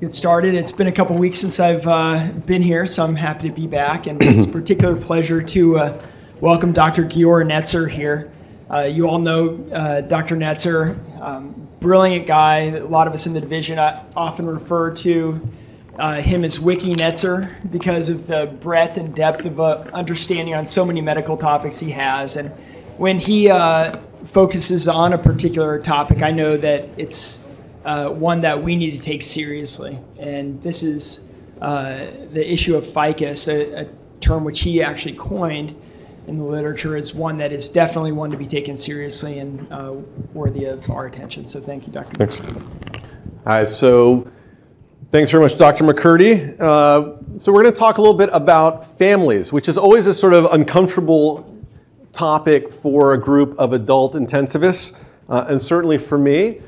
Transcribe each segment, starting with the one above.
get started. It's been a couple weeks since I've uh, been here, so I'm happy to be back, and it's a particular pleasure to uh, welcome Dr. Giora Netzer here. Uh, you all know uh, Dr. Netzer, um, brilliant guy. A lot of us in the division uh, often refer to uh, him as Wiki Netzer because of the breadth and depth of understanding on so many medical topics he has. And when he focuses on a particular topic, I know that it's uh, one that we need to take seriously. And this is uh, the issue of ficus, a, a, term which he actually coined in the literature, is one that is definitely one to be taken seriously and uh, worthy of our attention. So thank you, Dr. Thanks. All right, so thanks very much, Dr. McCurdy. Uh, so we're going to talk a little bit about families, which is always a sort of uncomfortable topic for a group of adult intensivists, uh, and certainly for me.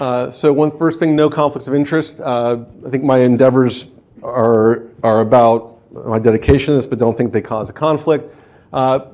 Uh, so one first thing, no conflicts of interest. Uh, I think my endeavors are, are about my dedication to this, but don't think they cause a conflict. Uh,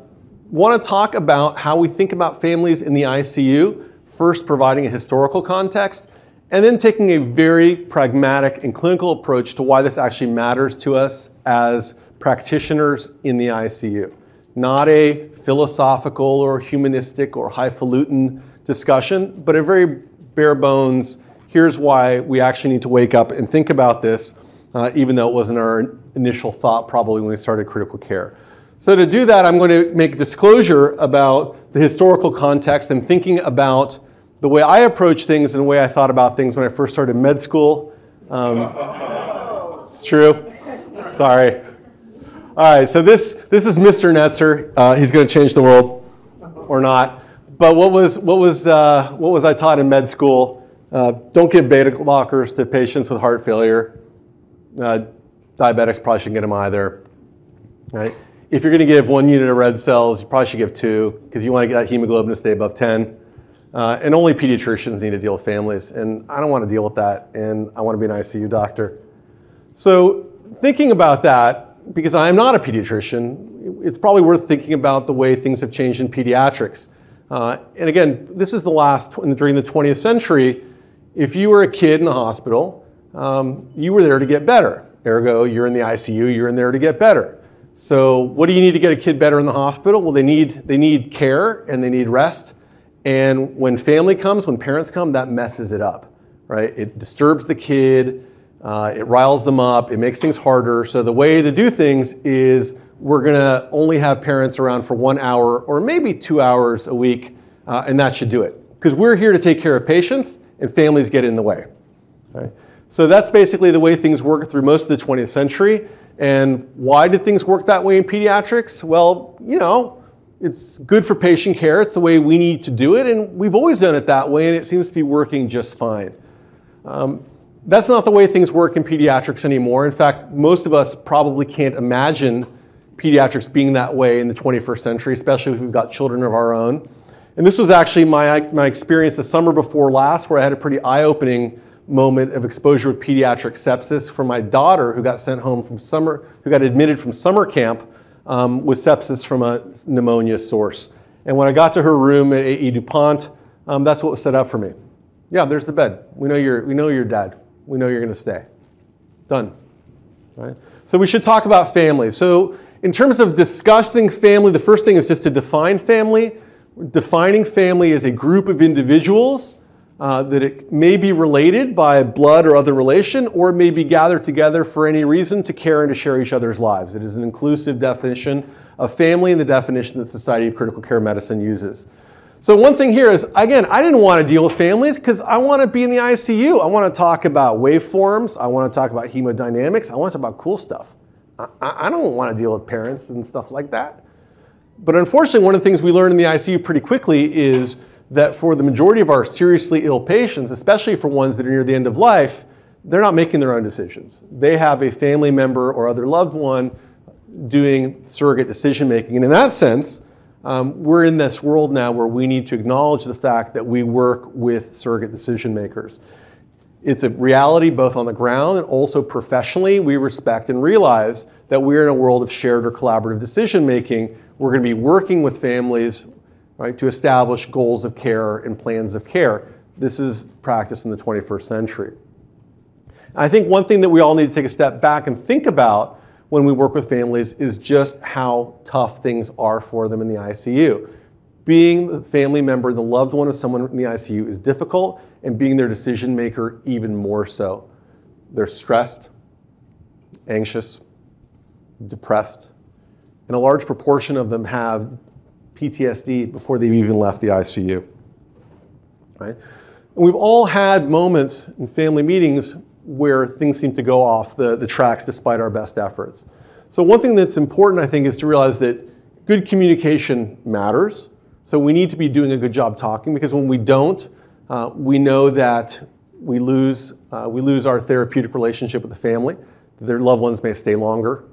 Want to talk about how we think about families in the ICU, first providing a historical context, and then taking a very pragmatic and clinical approach to why this actually matters to us as practitioners in the ICU. Not a philosophical or humanistic or highfalutin discussion, but a very bare bones, here's why we actually need to wake up and think about this, uh, even though it wasn't our initial thought probably when we started critical care. So to do that, I'm going to make disclosure about the historical context and thinking about the way I approach things and the way I thought about things when I first started med school. Um, it's true. Sorry. All right, so this, this is Mr. Netzer. Uh, he's going to change the world or not. But what was, what was, uh, what was I taught in med school? Uh, don't give beta blockers to patients with heart failure. Uh, diabetics probably shouldn't get them either. Right? If you're going to give one unit of red cells, you probably should give two because you want to get that hemoglobin to stay above 10. Uh, and only pediatricians need to deal with families. And I don't want to deal with that. And I want to be an ICU doctor. So, thinking about that, because I'm not a pediatrician, it's probably worth thinking about the way things have changed in pediatrics. Uh, and again, this is the last, during the 20th century, if you were a kid in the hospital, um, you were there to get better. Ergo, you're in the ICU, you're in there to get better. So what do you need to get a kid better in the hospital? Well, they need, they need care and they need rest. And when family comes, when parents come, that messes it up, right? It disturbs the kid, uh, it riles them up, it makes things harder. So the way to do things is we're to only have parents around for one hour or maybe two hours a week, uh, and that should do it. Because we're here to take care of patients, and families get in the way. So that's basically the way things work through most of the 20th century. And why did things work that way in pediatrics? Well, you know, it's good for patient care. It's the way we need to do it, and we've always done it that way, and it seems to be working just fine. Um, that's not the way things work in pediatrics anymore. In fact, most of us probably can't imagine pediatrics being that way in the 21st century, especially if we've got children of our own. And this was actually my, my experience the summer before last, where I had a pretty eye opening moment of exposure with pediatric sepsis from my daughter who got sent home from summer, who got admitted from summer camp um, with sepsis from a pneumonia source. And when I got to her room at AI DuPont, um, that's what was set up for me. Yeah, there's the bed. We know you're, we know you're dead. We know you're going to stay. Done. Right? So we should talk about family. So in terms of discussing family, the first thing is just to define family. Defining family as a group of individuals uh, that it may be related by blood or other relation, or may be gathered together for any reason to care and to share each other's lives. It is an inclusive definition of family and the definition that Society of Critical Care Medicine uses. So one thing here is, again, I didn't want to deal with families because I want to be in the ICU. I want to talk about waveforms. I want to talk about hemodynamics. I want to talk about cool stuff. I, I don't want to deal with parents and stuff like that. But unfortunately, one of the things we learn in the ICU pretty quickly is that for the majority of our seriously ill patients, especially for ones that are near the end of life, they're not making their own decisions. They have a family member or other loved one doing surrogate decision making. And in that sense, um, we're in this world now where we need to acknowledge the fact that we work with surrogate decision makers. It's a reality both on the ground and also professionally. We respect and realize that we're in a world of shared or collaborative decision making. We're going to be working with families right, to establish goals of care and plans of care. This is practice in the 21st century. I think one thing that we all need to take a step back and think about when we work with families is just how tough things are for them in the ICU. Being the family member, the loved one of someone in the ICU is difficult, and being their decision maker even more so. They're stressed, anxious, depressed, and a large proportion of them have PTSD before they've even left the ICU. Right? And we've all had moments in family meetings where things seem to go off the, the tracks despite our best efforts. So, one thing that's important, I think, is to realize that good communication matters. So, we need to be doing a good job talking because when we don't, uh, we know that we lose, uh, we lose our therapeutic relationship with the family. Their loved ones may stay longer.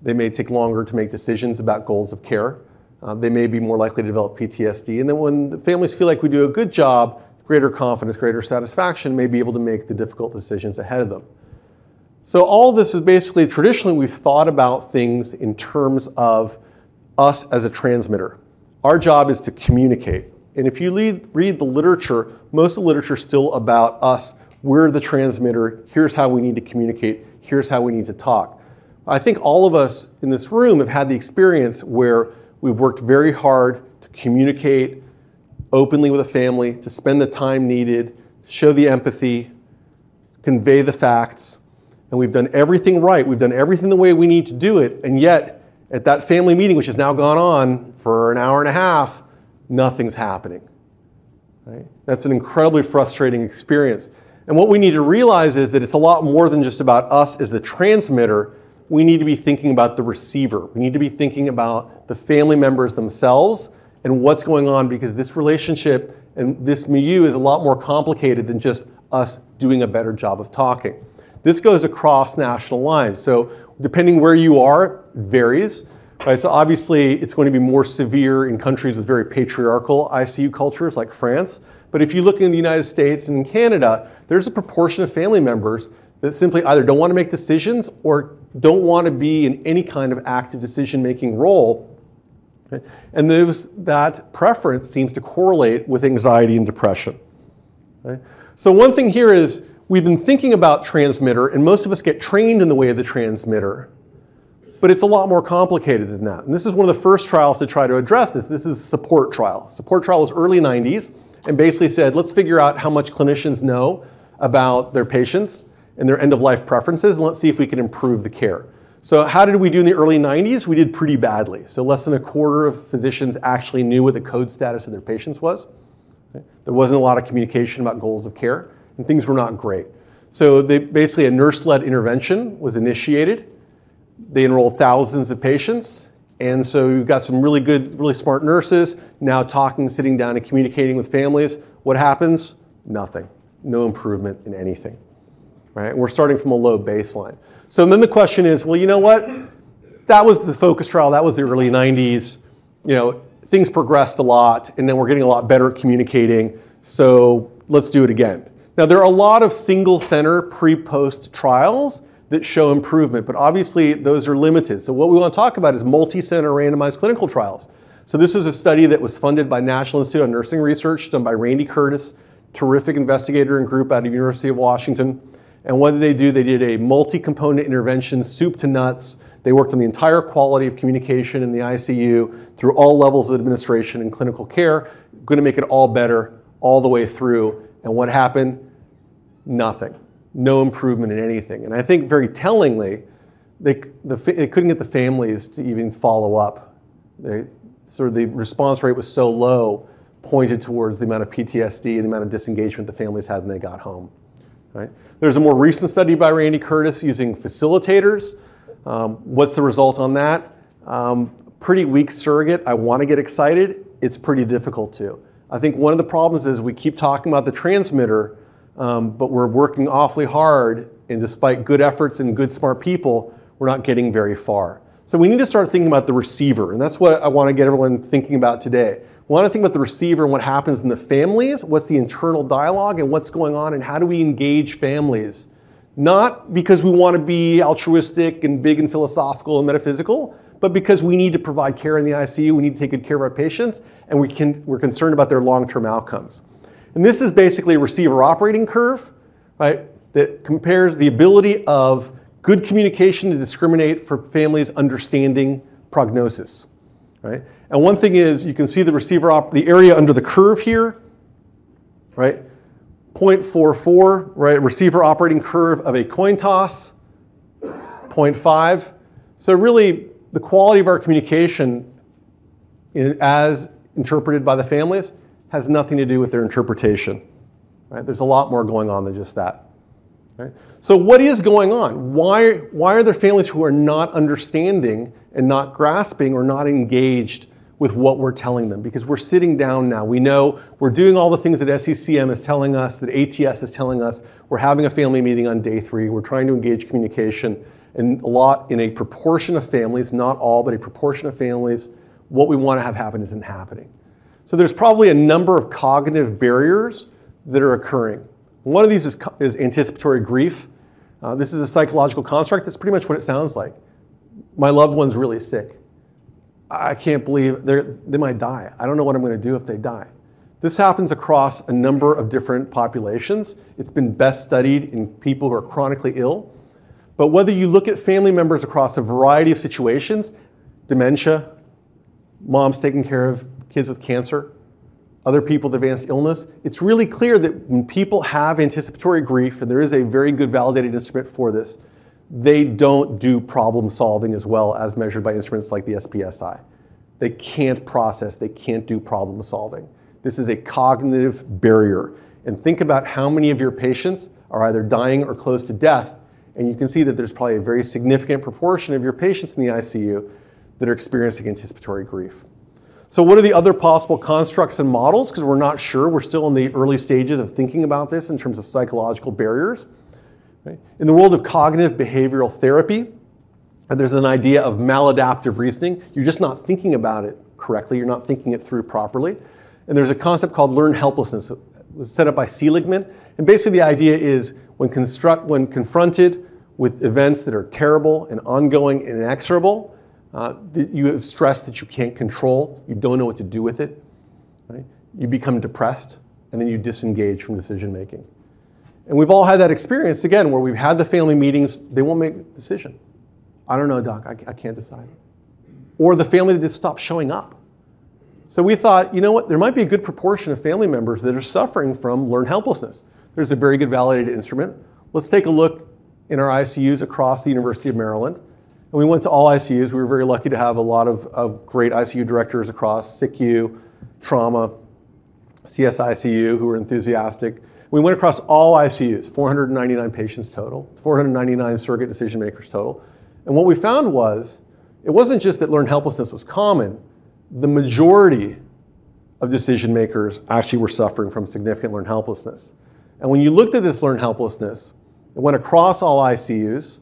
They may take longer to make decisions about goals of care. Uh, they may be more likely to develop PTSD. And then when the families feel like we do a good job, greater confidence, greater satisfaction, may be able to make the difficult decisions ahead of them. So all this is basically, traditionally, we've thought about things in terms of us as a transmitter. Our job is to communicate. And if you read, read the literature, most of the literature is still about us. We're the transmitter. Here's how we need to communicate. Here's how we need to talk. I think all of us in this room have had the experience where we've worked very hard to communicate openly with a family, to spend the time needed, show the empathy, convey the facts, and we've done everything right. We've done everything the way we need to do it, and yet at that family meeting, which has now gone on for an hour and a half, nothing's happening. Right? That's an incredibly frustrating experience. And what we need to realize is that it's a lot more than just about us as the transmitter. We need to be thinking about the receiver. We need to be thinking about the family members themselves and what's going on because this relationship and this milieu is a lot more complicated than just us doing a better job of talking. This goes across national lines. So depending where you are, varies. Right? So obviously it's going to be more severe in countries with very patriarchal ICU cultures like France. But if you look in the United States and in Canada, there's a proportion of family members that simply either don't want to make decisions or don't want to be in any kind of active decision making role. Okay? And those, that preference seems to correlate with anxiety and depression. Okay? So, one thing here is we've been thinking about transmitter, and most of us get trained in the way of the transmitter. But it's a lot more complicated than that. And this is one of the first trials to try to address this. This is support trial. Support trial was early 90s and basically said, let's figure out how much clinicians know about their patients and their end of life preferences, and let's see if we can improve the care. So, how did we do in the early 90s? We did pretty badly. So, less than a quarter of physicians actually knew what the code status of their patients was. There wasn't a lot of communication about goals of care, and things were not great. So, they, basically, a nurse led intervention was initiated. They enrolled thousands of patients, and so you've got some really good, really smart nurses now talking, sitting down, and communicating with families. What happens? Nothing. No improvement in anything right? We're starting from a low baseline. So then the question is, well, you know what? That was the focus trial. That was the early 90s. You know, things progressed a lot, and then we're getting a lot better at communicating. So let's do it again. Now, there are a lot of single center pre post trials that show improvement, but obviously those are limited. So, what we want to talk about is multi center randomized clinical trials. So, this is a study that was funded by National Institute of Nursing Research, done by Randy Curtis, terrific investigator and group out of University of Washington. And what did they do? They did a multi-component intervention, soup to nuts. They worked on the entire quality of communication in the ICU through all levels of administration and clinical care, going to make it all better all the way through. And what happened? Nothing. No improvement in anything. And I think very tellingly, they, the, they couldn't get the families to even follow up. They, sort of the response rate was so low, pointed towards the amount of PTSD and the amount of disengagement the families had when they got home. Right? There's a more recent study by Randy Curtis using facilitators. Um, what's the result on that? Um, pretty weak surrogate. I want to get excited. It's pretty difficult to. I think one of the problems is we keep talking about the transmitter, um, but we're working awfully hard, and despite good efforts and good smart people, we're not getting very far. So we need to start thinking about the receiver, and that's what I want to get everyone thinking about today. We want to think about the receiver and what happens in the families, what's the internal dialogue, and what's going on, and how do we engage families. Not because we want to be altruistic and big and philosophical and metaphysical, but because we need to provide care in the ICU, we need to take good care of our patients, and we can, we're concerned about their long term outcomes. And this is basically a receiver operating curve, right? that compares the ability of good communication to discriminate for families understanding prognosis, right? And one thing is you can see the receiver op- the area under the curve here, right? 0.44, right? Receiver operating curve of a coin toss, 0.5. So really, the quality of our communication as interpreted by the families has nothing to do with their interpretation. Right? There's a lot more going on than just that. Right? So what is going on? Why, why are there families who are not understanding and not grasping or not engaged with what we're telling them? Because we're sitting down now. We know we're doing all the things that SCCM is telling us, that ATS is telling us. We're having a family meeting on day three. We're trying to engage communication. And a lot in a proportion of families, not all, but a proportion of families, what we want to have happen isn't happening. So there's probably a number of cognitive barriers that are occurring. One of these is, is anticipatory grief. Uh, this is a psychological construct. That's pretty much what it sounds like. My loved one's really sick. I can't believe they might die. I don't know what I'm going to do if they die. This happens across a number of different populations. It's been best studied in people who are chronically ill. But whether you look at family members across a variety of situations, dementia, moms taking care of kids with cancer, other people with advanced illness, it's really clear that when people have anticipatory grief, and there is a very good validated instrument for this, they don't do problem solving as well as measured by instruments like the SPSI. They can't process, they can't do problem solving. This is a cognitive barrier. And think about how many of your patients are either dying or close to death. And you can see that there's probably a very significant proportion of your patients in the ICU that are experiencing anticipatory grief. So what are the other possible constructs and models? Because we're not sure. We're still in the early stages of thinking about this in terms of psychological barriers. In the world of cognitive behavioral therapy, there's an idea of maladaptive reasoning. You're just not thinking about it correctly. You're not thinking it through properly. And there's a concept called learned helplessness. It was set up by Seligman. And basically the idea is when, construct, when confronted with events that are terrible and ongoing and inexorable, uh, you have stress that you can't control, you don't know what to do with it, right? you become depressed, and then you disengage from decision making. And we've all had that experience again where we've had the family meetings, they won't make a decision. I don't know, doc, I, I can't decide. Or the family that just stopped showing up. So we thought, you know what, there might be a good proportion of family members that are suffering from learned helplessness. There's a very good validated instrument. Let's take a look in our ICUs across the University of Maryland and we went to all ICUs. We were very lucky to have a lot of, of great ICU directors across SICU, trauma, CSICU who were enthusiastic. We went across all ICUs, 499 patients total, 499 surrogate decision makers total. And what we found was it wasn't just that learned helplessness was common, the majority of decision makers actually were suffering from significant learned helplessness. And when you looked at this learned helplessness, it went across all ICUs.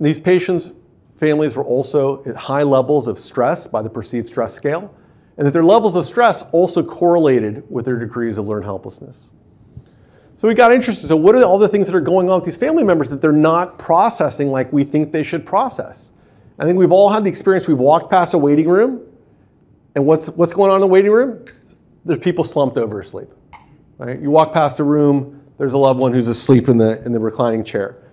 These patients families were also at high levels of stress by the perceived stress scale, and that their levels of stress also correlated with their degrees of learned helplessness. So we got interested. So, what are all the things that are going on with these family members that they're not processing like we think they should process? I think we've all had the experience we've walked past a waiting room, and what's, what's going on in the waiting room? There's people slumped over asleep. Right? You walk past a room, there's a loved one who's asleep in the, in the reclining chair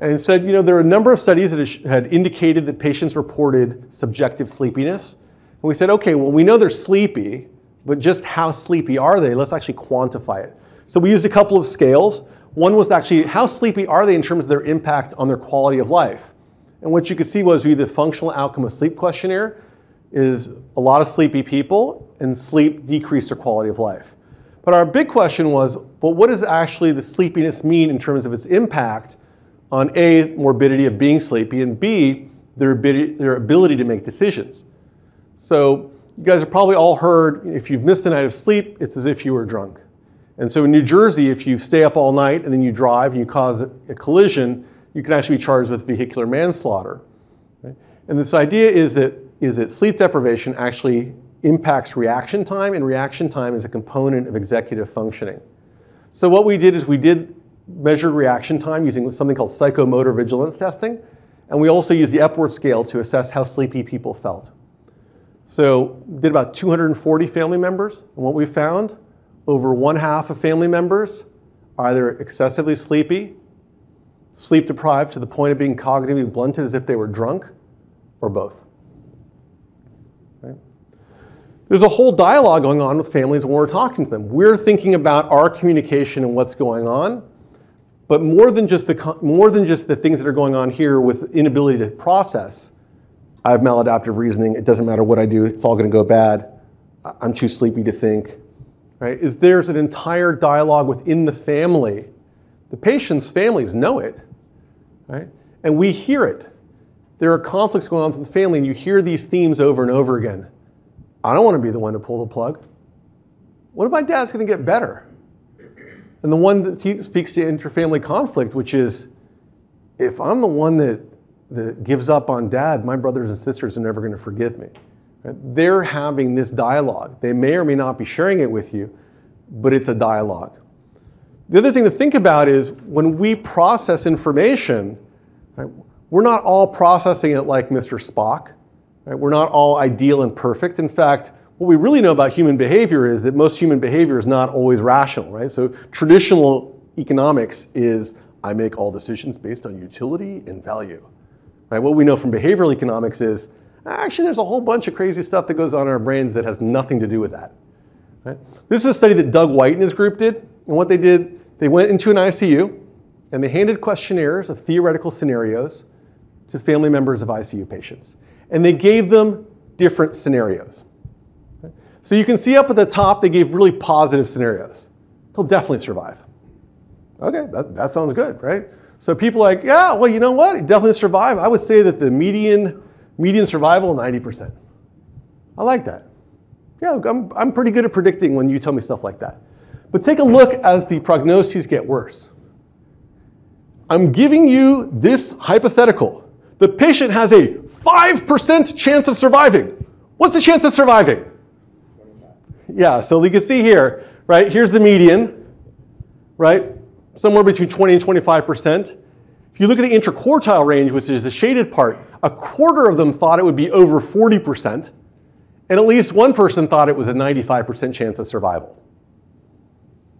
and said, you know, there are a number of studies that had indicated that patients reported subjective sleepiness. And we said, okay, well, we know they're sleepy, but just how sleepy are they? Let's actually quantify it. So we used a couple of scales. One was actually how sleepy are they in terms of their impact on their quality of life. And what you could see was the functional outcome of sleep questionnaire is a lot of sleepy people and sleep decrease their quality of life. But our big question was, well, what does actually the sleepiness mean in terms of its impact on A, morbidity of being sleepy, and B, their ability, their ability to make decisions. So you guys have probably all heard if you've missed a night of sleep, it's as if you were drunk. And so in New Jersey, if you stay up all night and then you drive and you cause a collision, you can actually be charged with vehicular manslaughter. And this idea is that, is that sleep deprivation actually impacts reaction time, and reaction time is a component of executive functioning. So what we did is we did measured reaction time using something called psychomotor vigilance testing. And we also used the Epworth scale to assess how sleepy people felt. So did about 240 family members. And what we found, over one half of family members are either excessively sleepy, sleep deprived to the point of being cognitively blunted as if they were drunk, or both. Right? There's a whole dialogue going on with families when we're talking to them. We're thinking about our communication and what's going on, but more than just the, more than just the things that are going on here with inability to process, I have maladaptive reasoning, it doesn't matter what I do, it's all going to go bad, I'm too sleepy to think, right? Is there's an entire dialogue within the family. The patient's families know it, right? And we hear it. There are conflicts going on with the family, and you hear these themes over and over again. I don't want to be the one to pull the plug. What if my dad's going to get better? And the one that speaks to interfamily conflict, which is if I'm the one that, that gives up on dad, my brothers and sisters are never going to forgive me. They're having this dialogue. They may or may not be sharing it with you, but it's a dialogue. The other thing to think about is when we process information, right, we're not all processing it like Mr. Spock. Right? We're not all ideal and perfect. In fact, what we really know about human behavior is that most human behavior is not always rational, right? So traditional economics is I make all decisions based on utility and value. Right? What we know from behavioral economics is actually there's a whole bunch of crazy stuff that goes on in our brains that has nothing to do with that. Right? This is a study that Doug White and his group did. And what they did, they went into an ICU and they handed questionnaires of theoretical scenarios to family members of ICU patients. And they gave them different scenarios. So you can see up at the top, they gave really positive scenarios. He'll definitely survive. Okay, that, that sounds good, right? So people like, yeah, well, you know what? He definitely survive. I would say that the median median survival, 90%. I like that. Yeah, I'm, I'm pretty good at predicting when you tell me stuff like that. But take a look as the prognoses get worse. I'm giving you this hypothetical. The patient has a 5% chance of surviving. What's the chance of surviving? Yeah, so you can see here, right? Here's the median, right? Somewhere between 20 and 25%. If you look at the interquartile range, which is the shaded part, a quarter of them thought it would be over 40%, and at least one person thought it was a 95% chance of survival.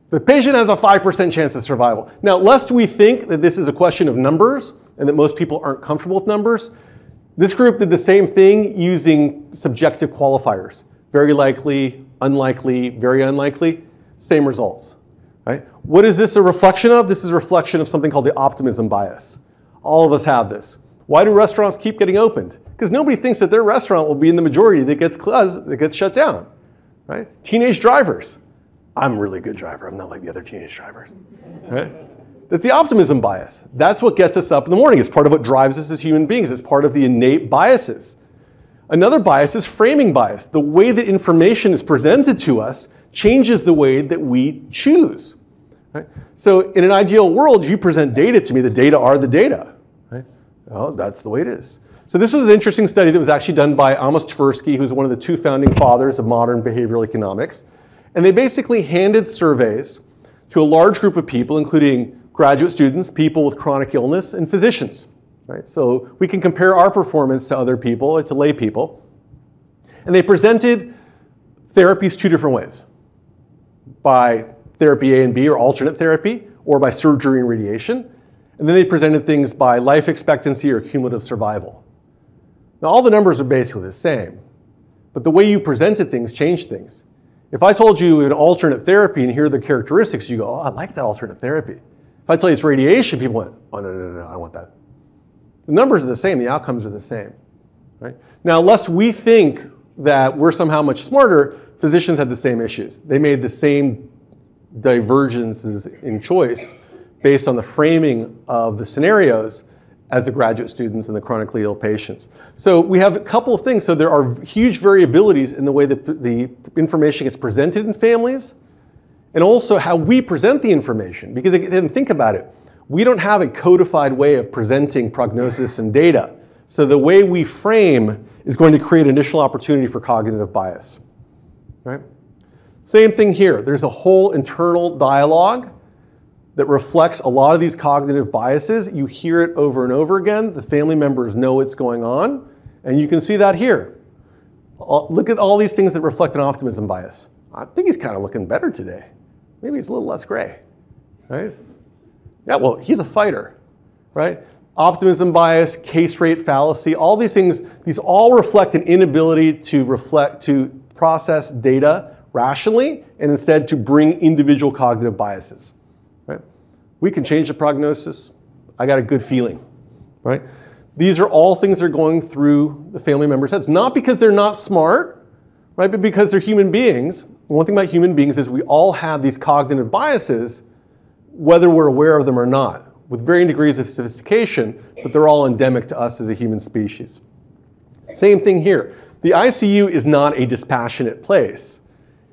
The patient has a 5% chance of survival. Now, lest we think that this is a question of numbers and that most people aren't comfortable with numbers, this group did the same thing using subjective qualifiers. Very likely, unlikely, very unlikely, same results. Right? What is this a reflection of? This is a reflection of something called the optimism bias. All of us have this. Why do restaurants keep getting opened? Because nobody thinks that their restaurant will be in the majority that gets closed, that gets shut down. Right? Teenage drivers. I'm a really good driver. I'm not like the other teenage drivers. Right? That's the optimism bias. That's what gets us up in the morning. It's part of what drives us as human beings. It's part of the innate biases. Another bias is framing bias. The way that information is presented to us changes the way that we choose. Right? So in an ideal world, you present data to me, the data are the data. Oh, that's the way it is. So this was an interesting study that was actually done by Amos Tversky, who's one of the two founding fathers of modern behavioral economics. And they basically handed surveys to a large group of people, including graduate students, people with chronic illness, and physicians. Right? So we can compare our performance to other people, or to lay people. And they presented therapies two different ways by therapy A and B, or alternate therapy, or by surgery and radiation. And then they presented things by life expectancy or cumulative survival. Now, all the numbers are basically the same, but the way you presented things changed things. If I told you an alternate therapy and here are the characteristics, you go, oh, I like that alternate therapy. If I tell you it's radiation, people went, oh, no, no, no, no, I want that. The numbers are the same, the outcomes are the same. Right? Now, lest we think that we're somehow much smarter, physicians had the same issues. They made the same divergences in choice based on the framing of the scenarios as the graduate students and the chronically ill patients. So we have a couple of things. So there are huge variabilities in the way that the information gets presented in families and also how we present the information. Because again, think about it. We don't have a codified way of presenting prognosis and data. So the way we frame is going to create initial opportunity for cognitive bias. Right? Same thing here. There's a whole internal dialogue that reflects a lot of these cognitive biases. You hear it over and over again. The family members know what's going on. And you can see that here. Uh, look at all these things that reflect an optimism bias. I think he's kind of looking better today. Maybe he's a little less gray. right? Yeah, well, he's a fighter, right? Optimism bias, base rate fallacy, all these things, these all reflect an inability to reflect, to process data rationally and instead to bring individual cognitive biases, right? We can change the prognosis. I got a good feeling, right? These are all things that are going through the family members' heads, not because they're not smart, right, but because they're human beings. One thing about human beings is we all have these cognitive biases, whether we're aware of them or not with varying degrees of sophistication, but they're all endemic to us as a human species. Same thing here. The ICU is not a dispassionate place.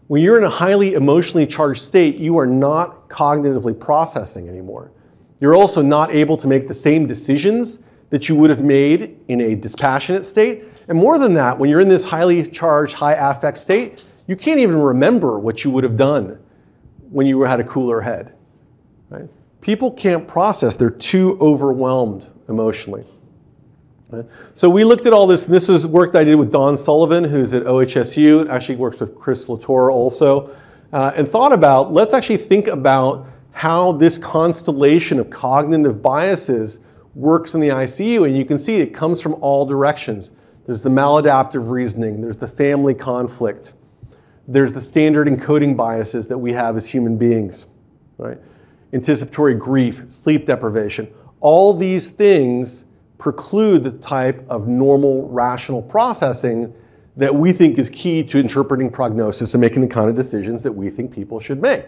When you're in a highly emotionally charged state, you are not cognitively processing anymore. You're also not able to make the same decisions that you would have made in a dispassionate state. And more than that, when you're in this highly charged, high affect state, you can't even remember what you would have done when you had a cooler head. Right? people can't process, they're too overwhelmed emotionally. So we looked at all this, and this is work that I did with Don Sullivan, who's at OHSU, actually works with Chris Slatore also, uh, and thought about, let's actually think about how this constellation of cognitive biases works in the ICU, and you can see it comes from all directions. There's the maladaptive reasoning, there's the family conflict, there's the standard encoding biases that we have as human beings, right? Anticipatory grief, sleep deprivation. All these things preclude the type of normal rational processing that we think is key to interpreting prognosis and making the kind of decisions that we think people should make.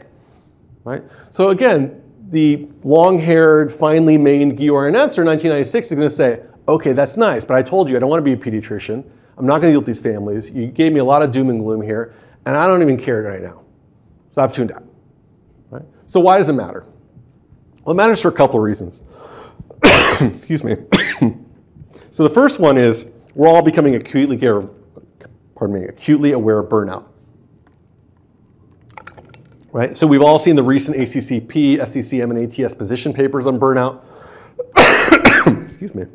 Right? So again, the long-haired, finely maned Giora Netzer in 1996 is going to say, okay, that's nice, but I told you I don't want to be a pediatrician. I'm not going to deal with these families. You gave me a lot of doom and gloom here, and I don't even care right now. So I've tuned out. Right? So why does it matter? Well, it matters for a couple of reasons. Excuse me. so the first one is we're all becoming acutely aware, pardon me, acutely aware of burnout. Right? So we've all seen the recent ACCP, SCCM, and ATS position papers on burnout. Excuse me.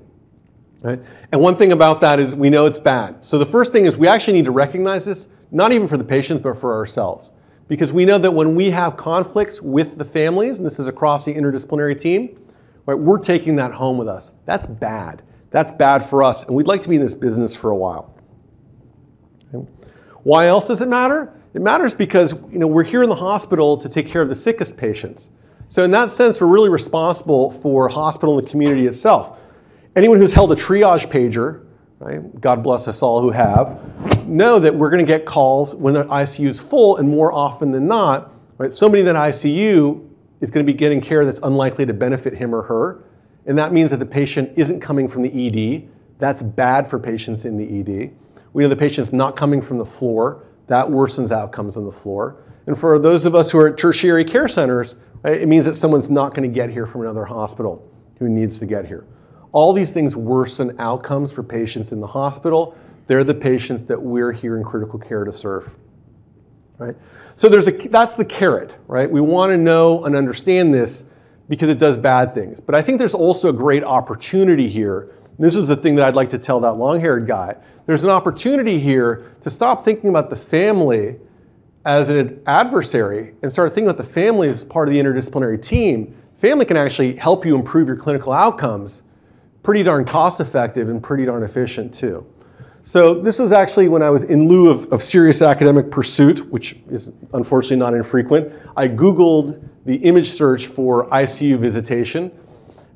Right? And one thing about that is we know it's bad. So the first thing is we actually need to recognize this, not even for the patients, but for ourselves because we know that when we have conflicts with the families, and this is across the interdisciplinary team, right, we're taking that home with us. That's bad. That's bad for us, and we'd like to be in this business for a while. Okay. Why else does it matter? It matters because you know, we're here in the hospital to take care of the sickest patients. So in that sense, we're really responsible for hospital and the community itself. Anyone who's held a triage pager right? God bless us all who have, know that we're going to get calls when the ICU is full, and more often than not, right? Somebody in that ICU is going to be getting care that's unlikely to benefit him or her, and that means that the patient isn't coming from the ED. That's bad for patients in the ED. We know the patient's not coming from the floor. That worsens outcomes on the floor. And for those of us who are at tertiary care centers, it means that someone's not going to get here from another hospital who needs to get here. All these things worsen outcomes for patients in the hospital. They're the patients that we're here in critical care to serve. Right? So there's a, that's the carrot, right? We want to know and understand this because it does bad things. But I think there's also a great opportunity here. This is the thing that I'd like to tell that long haired guy. There's an opportunity here to stop thinking about the family as an adversary and start thinking about the family as part of the interdisciplinary team. Family can actually help you improve your clinical outcomes pretty darn cost effective and pretty darn efficient too. So this was actually when I was in lieu of, of serious academic pursuit, which is unfortunately not infrequent. I Googled the image search for ICU visitation.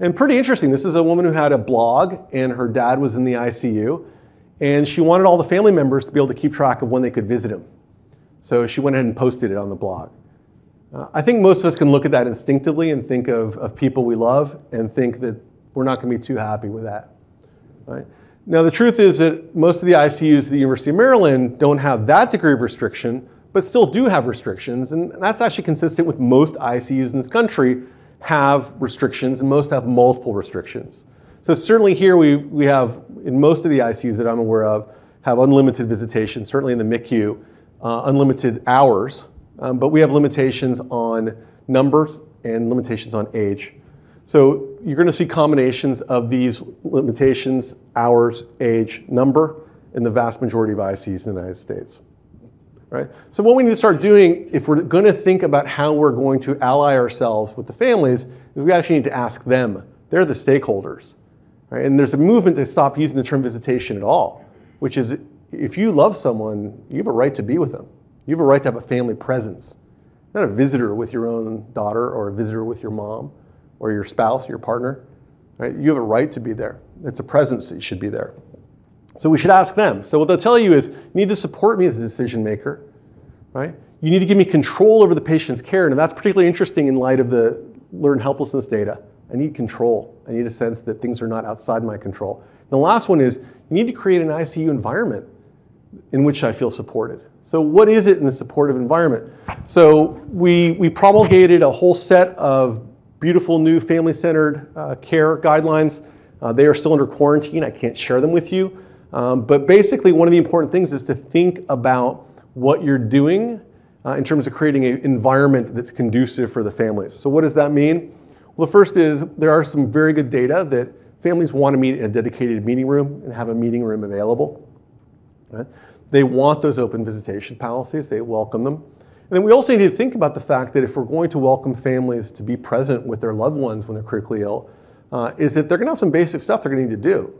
And pretty interesting, this is a woman who had a blog and her dad was in the ICU. And she wanted all the family members to be able to keep track of when they could visit him. So she went ahead and posted it on the blog. Uh, I think most of us can look at that instinctively and think of, of people we love and think that we're not going to be too happy with that. Right? Now, the truth is that most of the ICUs at the University of Maryland don't have that degree of restriction, but still do have restrictions. And that's actually consistent with most ICUs in this country have restrictions, and most have multiple restrictions. So certainly here we, we have, in most of the ICUs that I'm aware of, have unlimited visitation, certainly in the MICU, uh, unlimited hours, um, but we have limitations on numbers and limitations on age. So you're going to see combinations of these limitations, hours, age, number, in the vast majority of ICs in the United States. right? So what we need to start doing if we're going to think about how we're going to ally ourselves with the families is we actually need to ask them. They're the stakeholders, right? And there's a movement to stop using the term visitation at all, which is if you love someone, you have a right to be with them. You have a right to have a family presence, not a visitor with your own daughter or a visitor with your mom or your spouse, your partner, right? You have a right to be there. It's a presence that should be there. So we should ask them. So what they'll tell you is, you need to support me as a decision maker, right? You need to give me control over the patient's care, and that's particularly interesting in light of the learned helplessness data. I need control. I need a sense that things are not outside my control. And the last one is, you need to create an ICU environment in which I feel supported. So what is it in the supportive environment? So we, we promulgated a whole set of beautiful new family-centered uh, care guidelines. Uh, they are still under quarantine. I can't share them with you. Um, but basically, one of the important things is to think about what you're doing uh, in terms of creating an environment that's conducive for the families. So, what does that mean? Well, the first is there are some very good data that families want to meet in a dedicated meeting room and have a meeting room available. Right? They want those open visitation policies, they welcome them. And then we also need to think about the fact that if we're going to welcome families to be present with their loved ones when they're critically ill, uh, is that they're going to have some basic stuff they're going to need to do.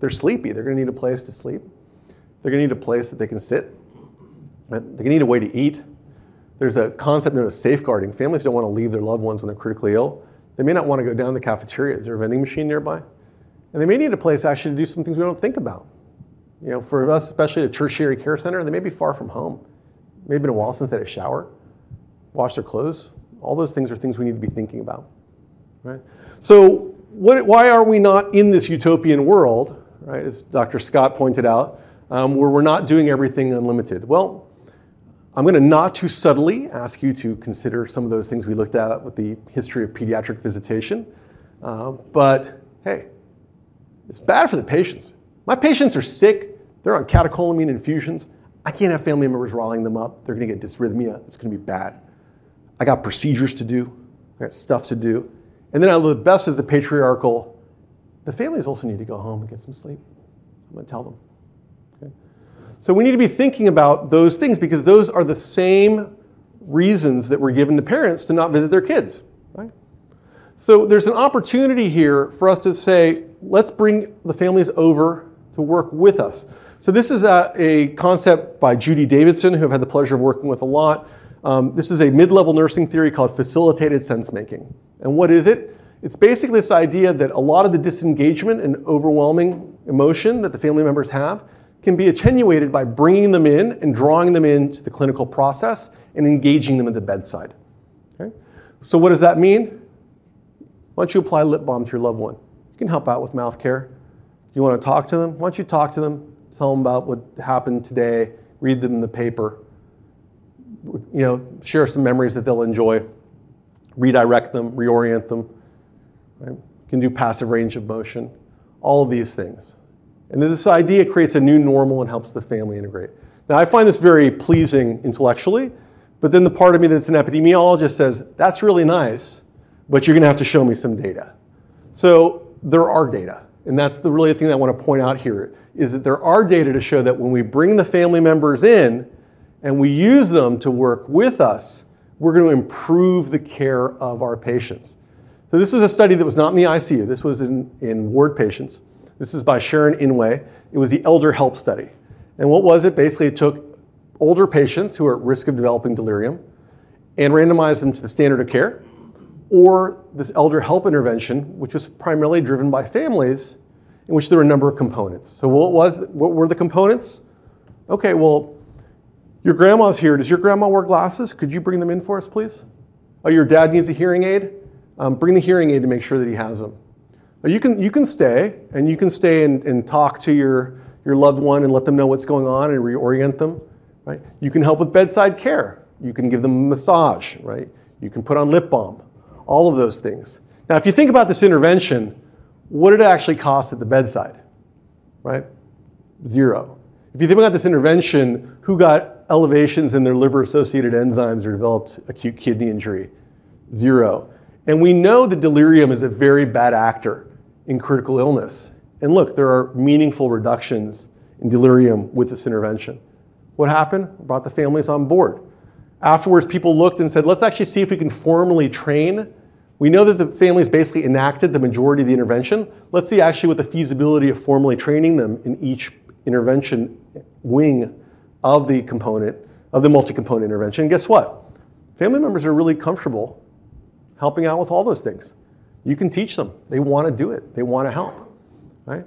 They're sleepy. They're going to need a place to sleep. They're going to need a place that they can sit. They're going to need a way to eat. There's a concept known as safeguarding. Families don't want to leave their loved ones when they're critically ill. They may not want to go down the cafeteria. Is there a vending machine nearby? And they may need a place actually to do some things we don't think about. You know, for us, especially at a tertiary care center, they may be far from home. Maybe been a while since they had a shower, wash their clothes. All those things are things we need to be thinking about. Right? So what, why are we not in this utopian world, right, as Dr. Scott pointed out, um, where we're not doing everything unlimited? Well, I'm going to not too subtly ask you to consider some of those things we looked at with the history of pediatric visitation. Uh, but hey, it's bad for the patients. My patients are sick. They're on catecholamine infusions. I can't have family members riling them up. They're going to get dysrhythmia. It's going to be bad. I got procedures to do. I got stuff to do. And then I, the best is the patriarchal. The families also need to go home and get some sleep. I'm going to tell them. Okay? So we need to be thinking about those things because those are the same reasons that were given to parents to not visit their kids. Right? So there's an opportunity here for us to say, let's bring the families over to work with us. So this is a, a concept by Judy Davidson, who I've had the pleasure of working with a lot. Um, this is a mid-level nursing theory called facilitated sense making. And what is it? It's basically this idea that a lot of the disengagement and overwhelming emotion that the family members have can be attenuated by bringing them in and drawing them into the clinical process and engaging them at the bedside. Okay? So what does that mean? Why don't you apply lip balm to your loved one? You can help out with mouth care. You want to talk to them? Why don't you talk to them? Tell them about what happened today. Read them the paper. You know, share some memories that they'll enjoy redirect them, reorient them. Right? Can do passive range of motion, all of these things. And this idea creates a new normal and helps the family integrate. Now, I find this very pleasing intellectually, but then the part of me that's an epidemiologist says, that's really nice, but you're going to have to show me some data. So there are data. And that's the really thing I want to point out here is that there are data to show that when we bring the family members in and we use them to work with us, we're going to improve the care of our patients. So this is a study that was not in the ICU. This was in, in ward patients. This is by Sharon Inouye. It was the Elder Help Study. And what was it? Basically, it took older patients who are at risk of developing delirium and randomized them to the standard of care or this elder help intervention, which was primarily driven by families in which there are a number of components. So what was what were the components? Okay, well, your grandma's here. Does your grandma wear glasses? Could you bring them in for us, please? Oh, your dad needs a hearing aid? Um, bring the hearing aid to make sure that he has them. Oh, you can, you can stay, and you can stay and, and talk to your, your loved one and let them know what's going on and reorient them. Right? You can help with bedside care. You can give them a massage, right? You can put on lip balm, all of those things. Now, if you think about this intervention, what did it actually cost at the bedside? Right? Zero. If you think about this intervention, who got elevations in their liver associated enzymes or developed acute kidney injury? Zero. And we know that delirium is a very bad actor in critical illness. And look, there are meaningful reductions in delirium with this intervention. What happened? Brought the families on board. Afterwards, people looked and said, let's actually see if we can formally train. We know that the families basically enacted the majority of the intervention. Let's see actually what the feasibility of formally training them in each intervention wing of the component, of the multi-component intervention. And guess what? Family members are really comfortable helping out with all those things. You can teach them. They want to do it. They want to help. Right?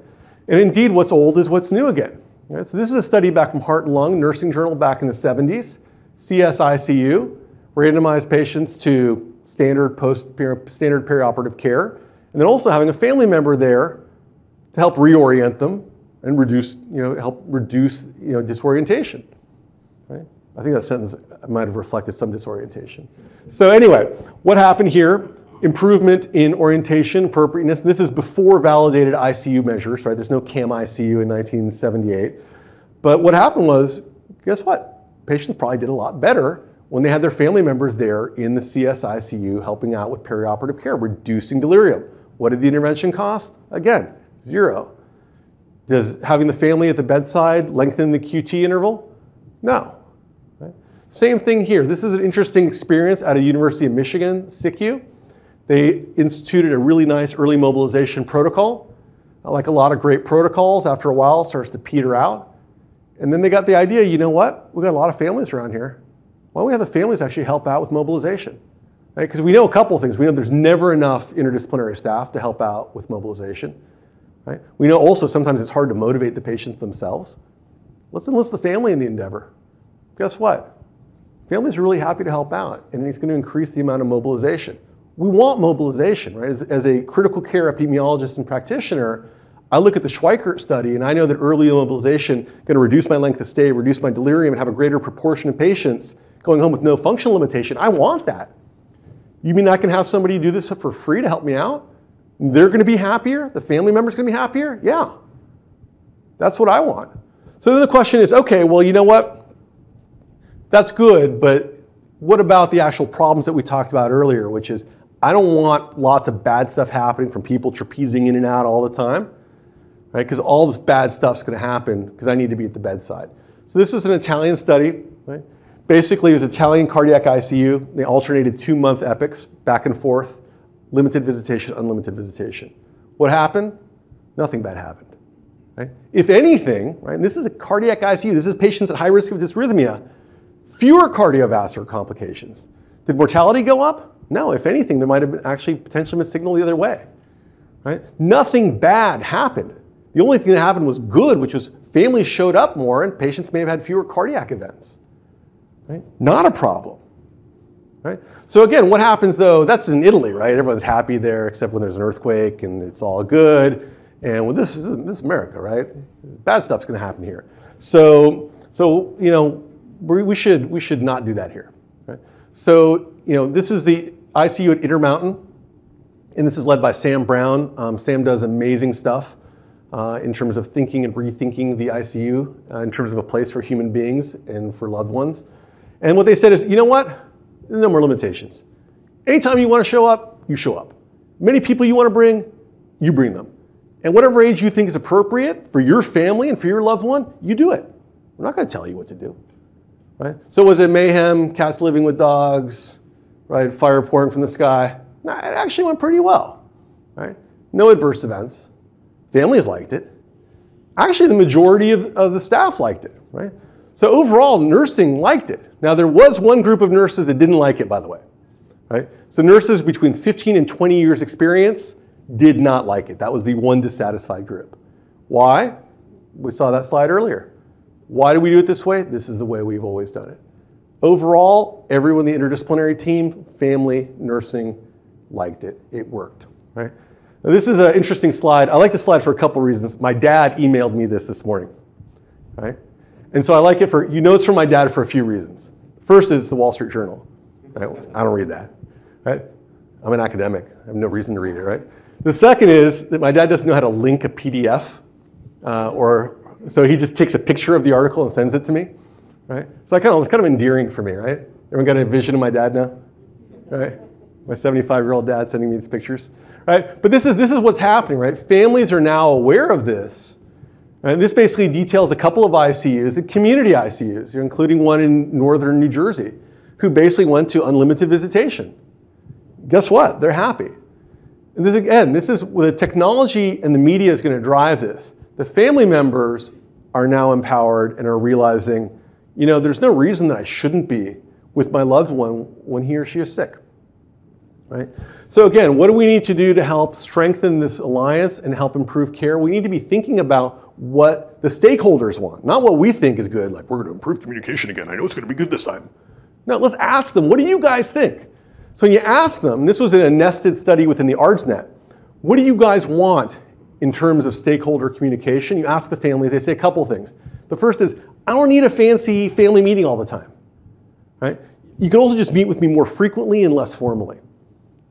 And indeed, what's old is what's new again. Right? So this is a study back from Heart and Lung Nursing Journal back in the 70s. CSICU randomized patients to standard post standard perioperative care, and then also having a family member there to help reorient them and reduce, you know, help reduce, you know, disorientation. Right? I think that sentence might have reflected some disorientation. So anyway, what happened here? Improvement in orientation, appropriateness. This is before validated ICU measures, right? There's no CAM ICU in 1978. But what happened was, guess what? patients probably did a lot better when they had their family members there in the CSICU helping out with perioperative care, reducing delirium. What did the intervention cost? Again, zero. Does having the family at the bedside lengthen the QT interval? No. Right? Same thing here. This is an interesting experience at a University of Michigan SICU. They instituted a really nice early mobilization protocol. Like a lot of great protocols, after a while, starts to peter out. And then they got the idea, you know what? We've got a lot of families around here. Why don't we have the families actually help out with mobilization? Because right? we know a couple of things. We know there's never enough interdisciplinary staff to help out with mobilization. Right? We know also sometimes it's hard to motivate the patients themselves. Let's enlist the family in the endeavor. Guess what? Families are really happy to help out, and it's going to increase the amount of mobilization. We want mobilization, right? As, as a critical care epidemiologist and practitioner, I look at the Schweickert study and I know that early immobilization going to reduce my length of stay, reduce my delirium, and have a greater proportion of patients going home with no functional limitation. I want that. You mean I can have somebody do this for free to help me out? They're going to be happier? The family member's going to be happier? Yeah. That's what I want. So then the question is okay, well, you know what? That's good, but what about the actual problems that we talked about earlier, which is I don't want lots of bad stuff happening from people trapezing in and out all the time right? Because all this bad stuff's going to happen because I need to be at the bedside. So this was an Italian study, right? Basically, it was Italian cardiac ICU. They alternated two-month epics back and forth, limited visitation, unlimited visitation. What happened? Nothing bad happened. Right? If anything, right, and this is a cardiac ICU, this is patients at high risk of dysrhythmia, fewer cardiovascular complications. Did mortality go up? No, if anything, there might have been actually potentially been signal the other way. Right? Nothing bad happened. The only thing that happened was good, which was families showed up more and patients may have had fewer cardiac events. Right? Not a problem. Right? So again, what happens though, that's in Italy, right? Everyone's happy there except when there's an earthquake and it's all good. And well, this is this is America, right? Bad stuff's gonna happen here. So so you know, we, should we should not do that here. Right? So, you know, this is the ICU at Intermountain, and this is led by Sam Brown. Um, Sam does amazing stuff uh, in terms of thinking and rethinking the ICU uh, in terms of a place for human beings and for loved ones. And what they said is, you know what? No more limitations. Anytime you want to show up, you show up. Many people you want to bring, you bring them. And whatever age you think is appropriate for your family and for your loved one, you do it. We're not going to tell you what to do. Right? So was it mayhem, cats living with dogs, right? Fire pouring from the sky? No, it actually went pretty well. Right? No adverse events. Families liked it. Actually, the majority of, of the staff liked it, right? So overall, nursing liked it. Now, there was one group of nurses that didn't like it, by the way, right? So nurses between 15 and 20 years experience did not like it. That was the one dissatisfied group. Why? We saw that slide earlier. Why do we do it this way? This is the way we've always done it. Overall, everyone in the interdisciplinary team, family, nursing, liked it. It worked, right? Now, this is an interesting slide. I like this slide for a couple reasons. My dad emailed me this this morning, right? And so I like it for, you know it's from my dad for a few reasons. First is the Wall Street Journal. Right? I don't read that, right? I'm an academic. I have no reason to read it, right? The second is that my dad doesn't know how to link a PDF, uh, or so he just takes a picture of the article and sends it to me, right? So I kind of, it's kind of endearing for me, right? Everyone got a vision of my dad now, right? My 75 year old dad sending me these pictures right? But this is, this is what's happening, right? Families are now aware of this, And this basically details a couple of ICUs, the community ICUs, including one in northern New Jersey, who basically went to unlimited visitation. Guess what? They're happy. And this, again, this is the technology and the media is going to drive this. The family members are now empowered and are realizing, you know, there's no reason that I shouldn't be with my loved one when he or she is sick. Right? So again, what do we need to do to help strengthen this alliance and help improve care? We need to be thinking about what the stakeholders want, not what we think is good, like we're going to improve communication again. I know it's going to be good this time. No, let's ask them, what do you guys think? So you ask them, this was in a nested study within the ARDSNet, what do you guys want in terms of stakeholder communication? You ask the families, they say a couple things. The first is, I don't need a fancy family meeting all the time. Right? You can also just meet with me more frequently and less formally.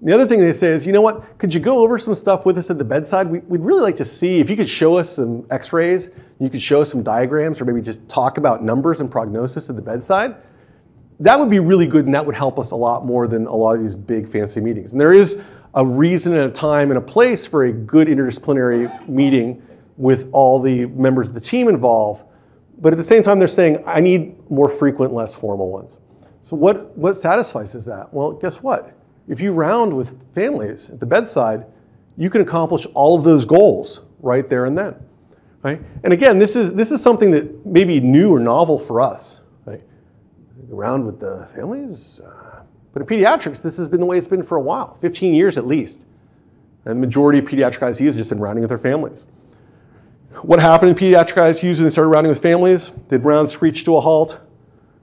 The other thing they say is, you know what, could you go over some stuff with us at the bedside? We, would really like to see if you could show us some x rays, you could show us some diagrams, or maybe just talk about numbers and prognosis at the bedside. That would be really good, and that would help us a lot more than a lot of these big fancy meetings. And there is a reason and a time and a place for a good interdisciplinary meeting with all the members of the team involved. But at the same time, they're saying, I need more frequent, less formal ones. So, what, what satisfies is that? Well, guess what? If you round with families at the bedside, you can accomplish all of those goals right there and then. Right? And again, this is, this is something that may be new or novel for us. Right? Around with the families. Uh, but in pediatrics, this has been the way it's been for a while 15 years at least. And the majority of pediatric ICUs have just been rounding with their families. What happened in pediatric ICUs when they started rounding with families? Did rounds screech to a halt?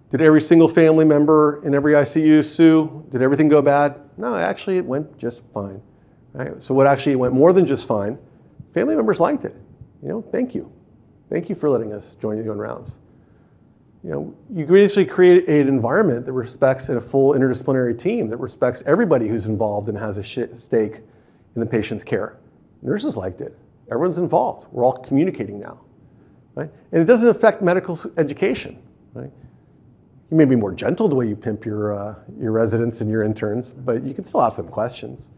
Did every single family member in every ICU sue? Did everything go bad? No, actually, it went just fine. Right? So, what actually went more than just fine? Family members liked it. You know, thank you. Thank you for letting us join you in rounds. You know, you basically create an environment that respects a full interdisciplinary team that respects everybody who's involved and has a stake in the patient's care. Nurses liked it. Everyone's involved. We're all communicating now. Right? And it doesn't affect medical education. Right? You may be more gentle the way you pimp your, uh, your residents and your interns, but you can still ask them questions.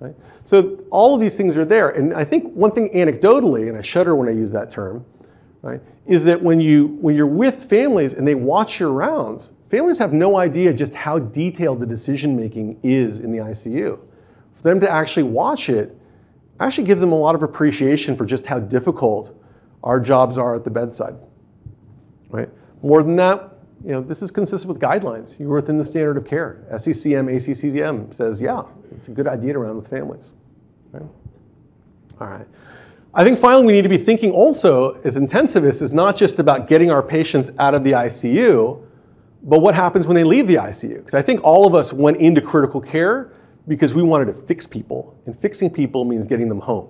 Right? So all of these things are there. And I think one thing anecdotally, and I shudder when I use that term, right, is that when, you, when you're with families and they watch your rounds, families have no idea just how detailed the decision making is in the ICU. For them to actually watch it actually gives them a lot of appreciation for just how difficult our jobs are at the bedside. Right? More than that, you know, this is consistent with guidelines. You're within the standard of care. SCCM, ACCM says, yeah, it's a good idea to round with families. All right. I think finally we need to be thinking also as intensivists is not just about getting our patients out of the ICU, but what happens when they leave the ICU. Because I think all of us went into critical care because we wanted to fix people. And fixing people means getting them home.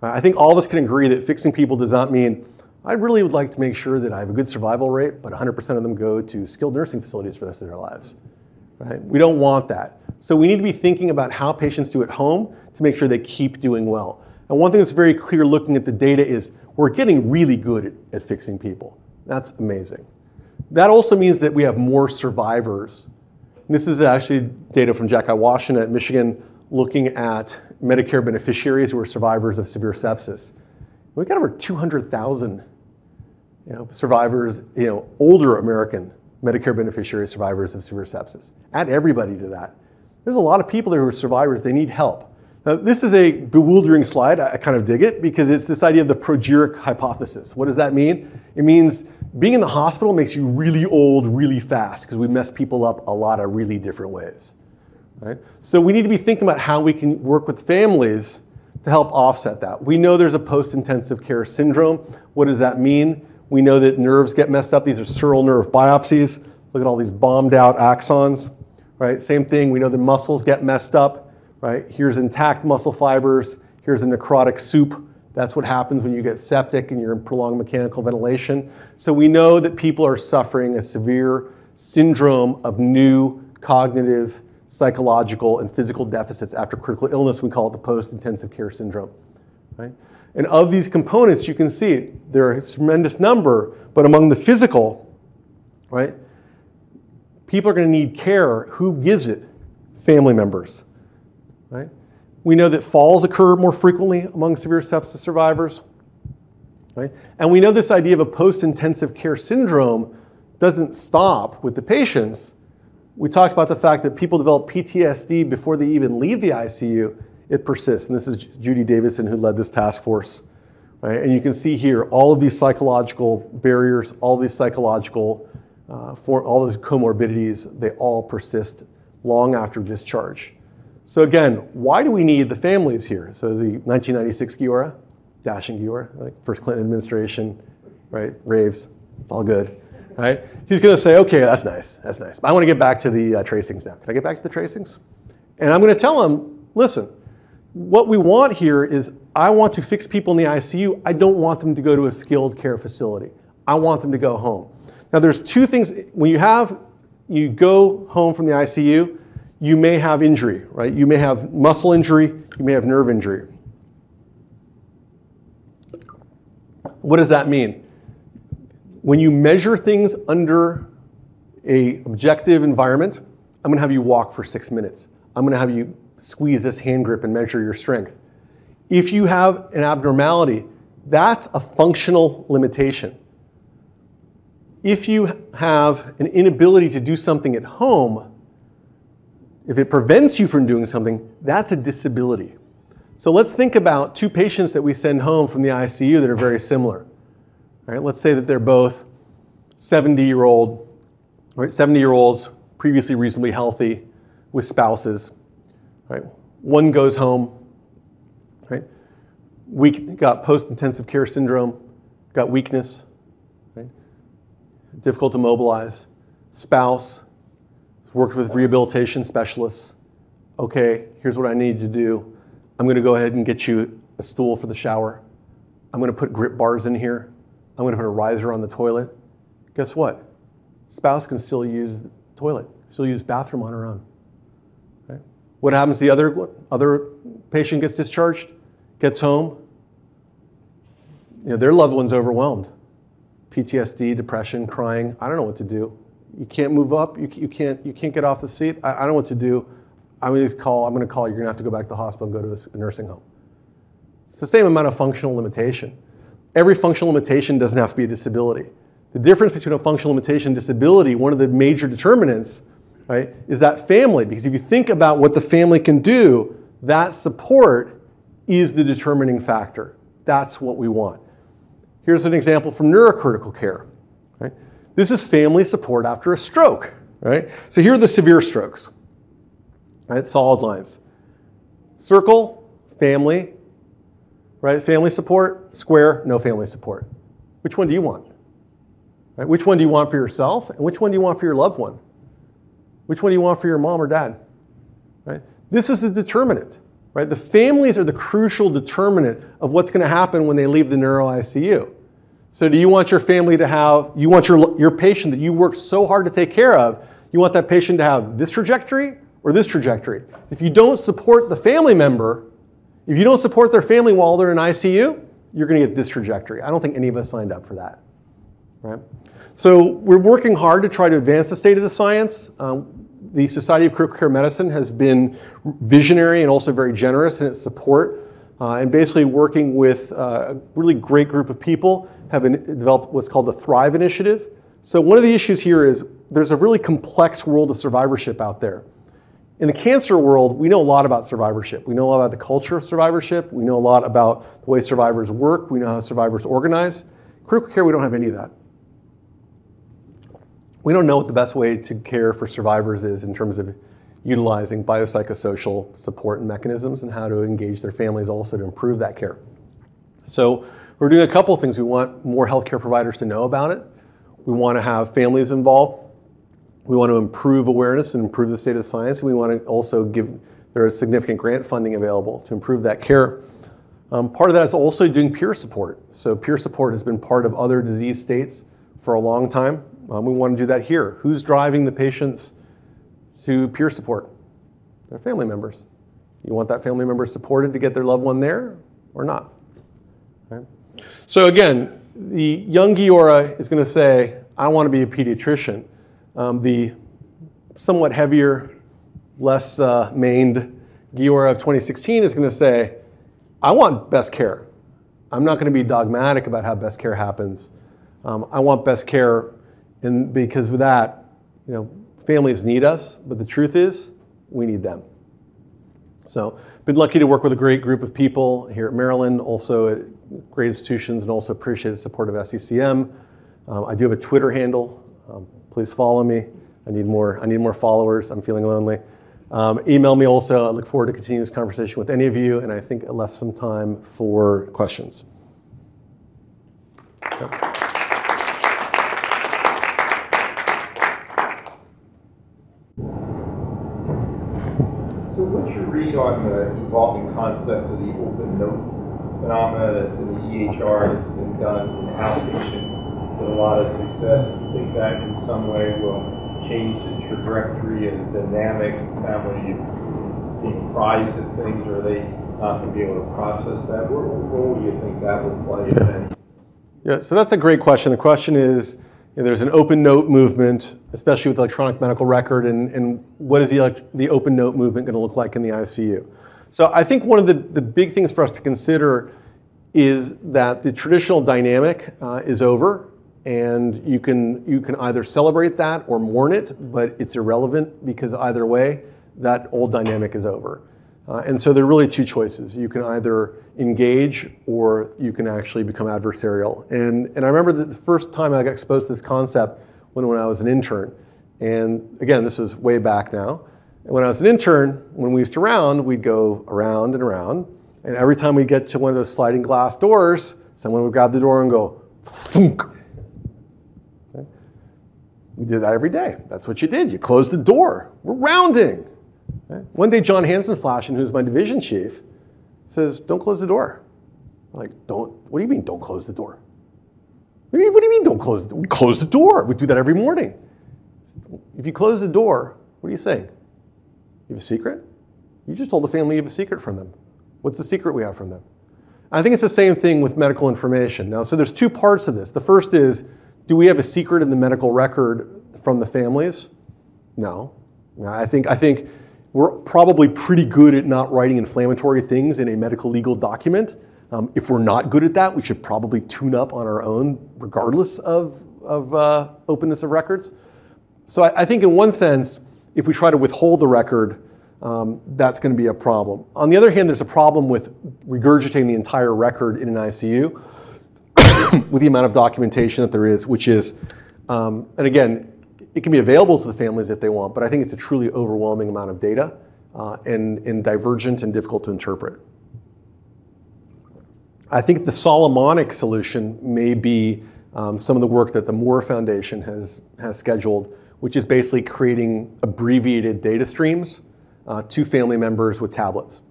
I think all of us can agree that fixing people does not mean I really would like to make sure that I have a good survival rate, but 100% of them go to skilled nursing facilities for the rest of their lives. Right? We don't want that. So we need to be thinking about how patients do at home to make sure they keep doing well. And one thing that's very clear looking at the data is we're getting really good at, at fixing people. That's amazing. That also means that we have more survivors. And this is actually data from Jack Iwashyna at Michigan looking at Medicare beneficiaries who are survivors of severe sepsis. We've got over 200,000 you know, survivors, you know, older American Medicare beneficiary survivors of severe sepsis. Add everybody to that. There's a lot of people there who are survivors, they need help. Now, this is a bewildering slide. I kind of dig it because it's this idea of the progeric hypothesis. What does that mean? It means being in the hospital makes you really old really fast because we mess people up a lot of really different ways. Right? So we need to be thinking about how we can work with families to help offset that. We know there's a post-intensive care syndrome. What does that mean? We know that nerves get messed up. These are sural nerve biopsies. Look at all these bombed out axons, right? Same thing, we know the muscles get messed up, right? Here's intact muscle fibers. Here's a necrotic soup. That's what happens when you get septic and you're in prolonged mechanical ventilation. So we know that people are suffering a severe syndrome of new cognitive, psychological, and physical deficits after critical illness. We call it the post-intensive care syndrome, right? And of these components, you can see there are a tremendous number, but among the physical, right, people are going to need care. Who gives it? Family members, right? We know that falls occur more frequently among severe sepsis survivors. Right? And we know this idea of a post-intensive care syndrome doesn't stop with the patients. We talked about the fact that people develop PTSD before they even leave the ICU. It persists. And this is Judy Davidson who led this task force. Right? And you can see here all of these psychological barriers, all these psychological, uh, for all these comorbidities, they all persist long after discharge. So again, why do we need the families here? So the 1996 GIORA, dashing GIORA, like first Clinton administration, right? Raves, it's all good, right? He's going to say, okay, that's nice, that's nice. But I want to get back to the uh, tracings now. Can I get back to the tracings? And I'm going to tell him, listen, what we want here is I want to fix people in the ICU. I don't want them to go to a skilled care facility. I want them to go home. Now, there's two things. When you have, you go home from the ICU, you may have injury, right? You may have muscle injury, you may have nerve injury. What does that mean? When you measure things under a objective environment, I'm going to have you walk for six minutes. I'm going to have you squeeze this hand grip and measure your strength. If you have an abnormality, that's a functional limitation. If you have an inability to do something at home, if it prevents you from doing something, that's a disability. So let's think about two patients that we send home from the ICU that are very similar. All right, let's say that they're both 70 year old, right, 70 year olds, previously reasonably healthy, with spouses. Right, one goes home, right, weak, got post-intensive care syndrome, got weakness, right, difficult to mobilize. Spouse worked with rehabilitation specialists. Okay, here's what I need to do. I'm going to go ahead and get you a stool for the shower. I'm going to put grip bars in here. I'm going to put a riser on the toilet. Guess what? Spouse can still use the toilet, still use bathroom on her own. What happens the other other patient gets discharged, gets home, you know, their loved one's overwhelmed. PTSD, depression, crying. I don't know what to do. You can't move up. You, you can't you can't get off the seat. I, I don't know what to do. I'm to call. I'm going to call. You, you're going to have to go back to the hospital and go to a nursing home. It's the same amount of functional limitation. Every functional limitation doesn't have to be a disability. The difference between a functional limitation and disability, one of the major determinants, right, is that family. Because if you think about what the family can do, that support is the determining factor. That's what we want. Here's an example from neurocritical care. Right? This is family support after a stroke. Right? So here are the severe strokes. Right? Solid lines. Circle, family, right? Family support, square, no family support. Which one do you want? Right? Which one do you want for yourself? And which one do you want for your loved one? Which one do you want for your mom or dad? Right? This is the determinant. Right? The families are the crucial determinant of what's going to happen when they leave the neuro ICU. So do you want your family to have, you want your, your patient that you worked so hard to take care of, you want that patient to have this trajectory or this trajectory? If you don't support the family member, if you don't support their family while they're in ICU, you're going to get this trajectory. I don't think any of us signed up for that. Right? So we're working hard to try to advance the state of the science. Um, the Society of Critical Care Medicine has been visionary and also very generous in its support. Uh, and basically working with uh, a really great group of people have developed what's called the Thrive Initiative. So one of the issues here is there's a really complex world of survivorship out there. In the cancer world, we know a lot about survivorship. We know a lot about the culture of survivorship. We know a lot about the way survivors work. We know how survivors organize. Critical care, we don't have any of that. We don't know what the best way to care for survivors is in terms of utilizing biopsychosocial support and mechanisms and how to engage their families also to improve that care. So we're doing a couple of things. We want more healthcare providers to know about it. We want to have families involved. We want to improve awareness and improve the state of science. We want to also give, there is significant grant funding available to improve that care. Um, part of that is also doing peer support. So peer support has been part of other disease states for a long time. Um, we want to do that here. Who's driving the patients to peer support? Their family members. You want that family member supported to get their loved one there or not? Okay. So again, the young GIORA is going to say, I want to be a pediatrician. Um, the somewhat heavier, less uh, maned GIORA of 2016 is going to say, I want best care. I'm not going to be dogmatic about how best care happens. Um, I want best care, and because of that, you know, families need us, but the truth is, we need them. So, been lucky to work with a great group of people here at Maryland, also at great institutions, and also appreciate the support of SCCM. Um, I do have a Twitter handle. Um, please follow me. I need more. I need more followers. I'm feeling lonely. Um, email me also. I look forward to continuing this conversation with any of you, and I think I left some time for questions. So what's your read on the evolving concept of the open note phenomena that's in the EHR that's been done in the outpatient with a lot of success? Do you think that in some way will change the trajectory and the dynamics, the family being prized of things, or are they not going to be able to process that? What role do you think that will play, if any? Yeah, so that's a great question. The question is, you know, there's an open note movement, especially with electronic medical record, and, and what is the, the open note movement going to look like in the ICU? So I think one of the, the big things for us to consider is that the traditional dynamic uh, is over, and you can, you can either celebrate that or mourn it, but it's irrelevant because either way, that old dynamic is over. Uh, and so there are really two choices. You can either engage or you can actually become adversarial. And, and I remember the first time I got exposed to this concept when, when I was an intern. And again, this is way back now. And when I was an intern, when we used to round, we'd go around and around. And every time we get to one of those sliding glass doors, someone would grab the door and go, thunk. Okay? We did that every day. That's what you did. You closed the door. We're rounding. Okay? One day, John Hansen-Flaschen, who's my division chief, says, Don't close the door. I'm like, don't, what do you mean, don't close the door? What do you, what do you mean, don't close the door? Close the door. We do that every morning. If you close the door, what are you saying? You have a secret? You just told the family you have a secret from them. What's the secret we have from them? I think it's the same thing with medical information. Now, so there's two parts of this. The first is, do we have a secret in the medical record from the families? No. I think, I think we're probably pretty good at not writing inflammatory things in a medical legal document. Um, if we're not good at that, we should probably tune up on our own, regardless of, of uh, openness of records. So I, I, think, in one sense, if we try to withhold the record, um, that's going to be a problem. On the other hand, there's a problem with regurgitating the entire record in an ICU with the amount of documentation that there is, which is, um, and again, it can be available to the families if they want, but I think it's a truly overwhelming amount of data uh, and, and divergent and difficult to interpret. I think the Solomonic solution may be um, some of the work that the Moore Foundation has, has scheduled, which is basically creating abbreviated data streams uh, to family members with tablets.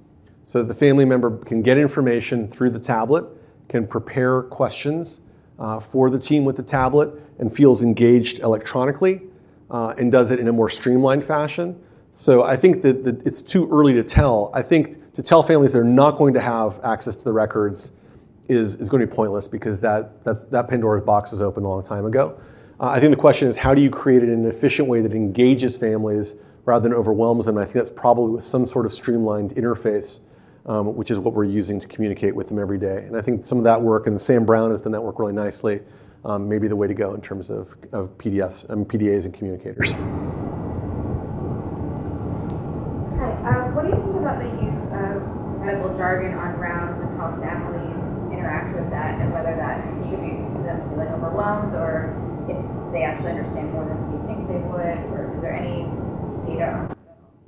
So that the family member can get information through the tablet, can prepare questions uh, for the team with the tablet, and feels engaged electronically uh, and does it in a more streamlined fashion. So I think that, that, it's too early to tell. I think to tell families they're not going to have access to the records is, is going to be pointless because that, that's, that Pandora's box was opened a long time ago. Uh, I think the question is how do you create it in an efficient way that engages families rather than overwhelms them? And I think that's probably with some sort of streamlined interface, um, which is what we're using to communicate with them every day. And I think some of that work, and Sam Brown has done that work really nicely, um, maybe the way to go in terms of, of PDFs and PDAs and communicators. Hi, um, what do you think about the use of medical jargon on rounds and how families interact with that and whether that contributes to them feeling overwhelmed or if they actually understand more than you think they would or is there any data on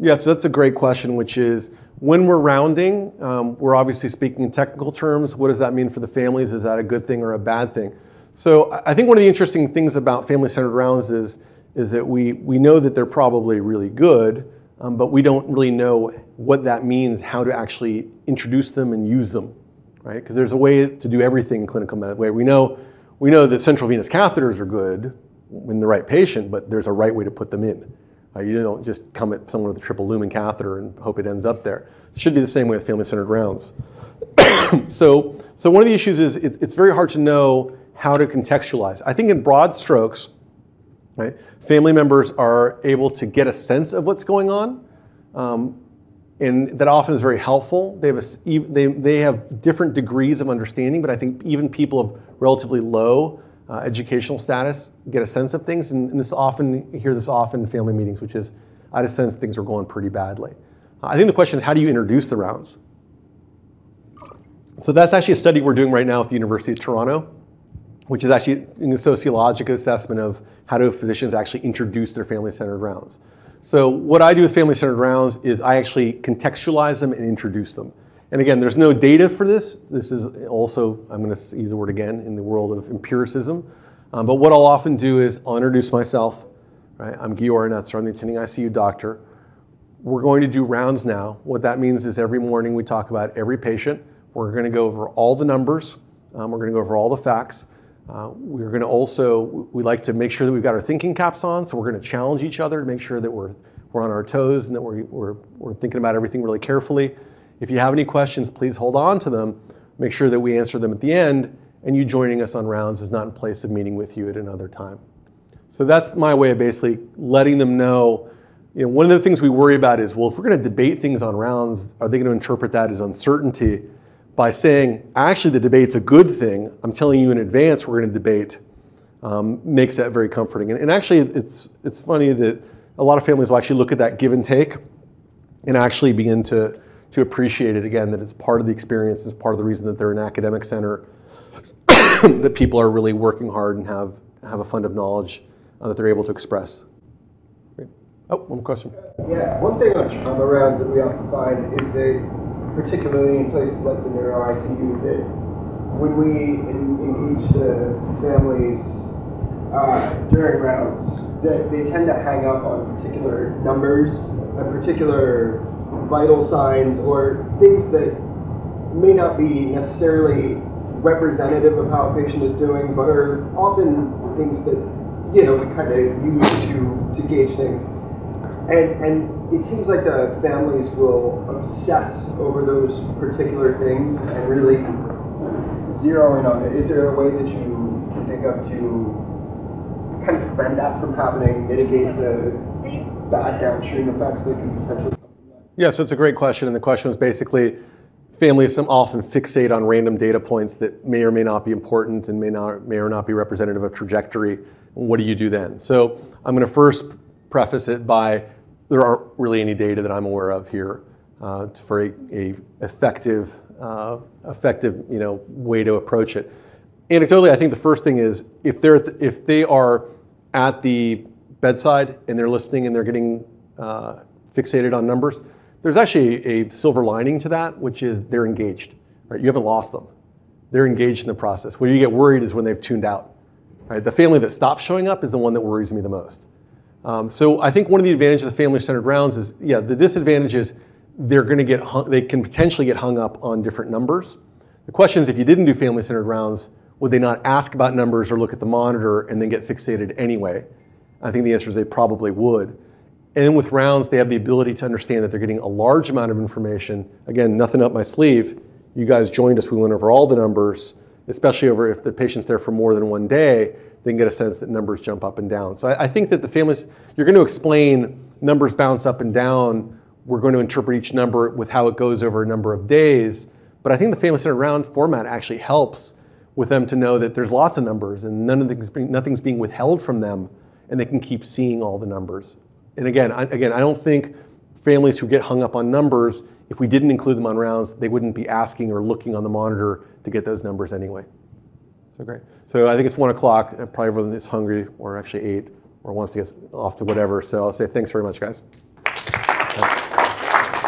yeah, so that's a great question, which is when we're rounding, um, we're obviously speaking in technical terms. What does that mean for the families? Is that a good thing or a bad thing? So I think one of the interesting things about family-centered rounds is, is that we, we know that they're probably really good, um, but we don't really know what that means, how to actually introduce them and use them, right? Because there's a way to do everything in clinical medicine. We know, we know that central venous catheters are good in the right patient, but there's a right way to put them in. Uh, you don't just come at someone with a triple lumen catheter and hope it ends up there. It should be the same way with family-centered rounds. so, so one of the issues is it, it's very hard to know how to contextualize. I think in broad strokes, right, family members are able to get a sense of what's going on. Um, and that often is very helpful. They have, a, they, they have different degrees of understanding, but I think even people of relatively low uh, educational status get a sense of things, and, and, this often, hear this often in family meetings, which is, I had a sense things are going pretty badly. Uh, I think the question is, how do you introduce the rounds? So that's actually a study we're doing right now at the University of Toronto, which is actually a sociological assessment of how do physicians actually introduce their family-centered rounds. So what I do with family-centered rounds is I actually contextualize them and introduce them. And again, there's no data for this. This is also, I'm going to use the word again, in the world of empiricism. Um, but what I'll often do is I'll introduce myself. Right? I'm Giora Netzer, I'm the attending ICU doctor. We're going to do rounds now. What that means is every morning we talk about every patient. We're going to go over all the numbers. Um, we're going to go over all the facts. Uh, we're going to also, we like to make sure that we've got our thinking caps on, so we're going to challenge each other to make sure that we're, we're on our toes and that we're, we're, we're thinking about everything really carefully. If you have any questions, please hold on to them. Make sure that we answer them at the end, and you joining us on rounds is not in place of meeting with you at another time. So that's my way of basically letting them know. You know, one of the things we worry about is, well, if we're going to debate things on rounds, are they going to interpret that as uncertainty? By saying, actually, the debate's a good thing, I'm telling you in advance we're going to debate, um, makes that very comforting. And, and actually, it's, it's funny that a lot of families will actually look at that give and take and actually begin to to appreciate it again, that it's part of the experience, it's part of the reason that they're an academic center, that people are really working hard and have, have a fund of knowledge uh, that they're able to express. Great. Oh, one question. Yeah, one thing on trauma rounds that we often find is that, particularly in places like the neuro ICU, that when we engage the families uh, during rounds, that they tend to hang up on particular numbers, a particular vital signs or things that may not be necessarily representative of how a patient is doing, but are often things that you know we kind of use to to gauge things. And and it seems like the families will obsess over those particular things and really zero in on it. Is there a way that you can think of to kind of prevent that from happening, mitigate the bad downstream effects that can potentially Yes, it's a great question. And the question was basically families often fixate on random data points that may or may not be important and may, not, may or not be representative of trajectory. What do you do then? So I'm going to first preface it by there aren't really any data that I'm aware of here uh, for a, a effective, uh, effective you know, way to approach it. Anecdotally, I think the first thing is if they're if they are at the bedside and they're listening and they're getting uh, fixated on numbers, there's actually a silver lining to that, which is they're engaged. Right? You haven't lost them. They're engaged in the process. Where you get worried is when they've tuned out. Right? The family that stops showing up is the one that worries me the most. Um, so I think one of the advantages of family-centered rounds is, yeah, the disadvantage is they're going to get hung, they can potentially get hung up on different numbers. The question is, if you didn't do family-centered rounds, would they not ask about numbers or look at the monitor and then get fixated anyway? I think the answer is they probably would. And then with rounds, they have the ability to understand that they're getting a large amount of information. Again, nothing up my sleeve. You guys joined us. We went over all the numbers, especially over if the patient's there for more than one day, they can get a sense that numbers jump up and down. So I, I think that the families, you're going to explain numbers bounce up and down. We're going to interpret each number with how it goes over a number of days. But I think the family centered round format actually helps with them to know that there's lots of numbers and none of the, nothing's being withheld from them and they can keep seeing all the numbers and again, I, again, I don't think families who get hung up on numbers, if we didn't include them on rounds, they wouldn't be asking or looking on the monitor to get those numbers anyway. So great. So I think it's one o'clock. Probably everyone is hungry, or actually eight, or wants to get off to whatever. So I'll say thanks very much, guys.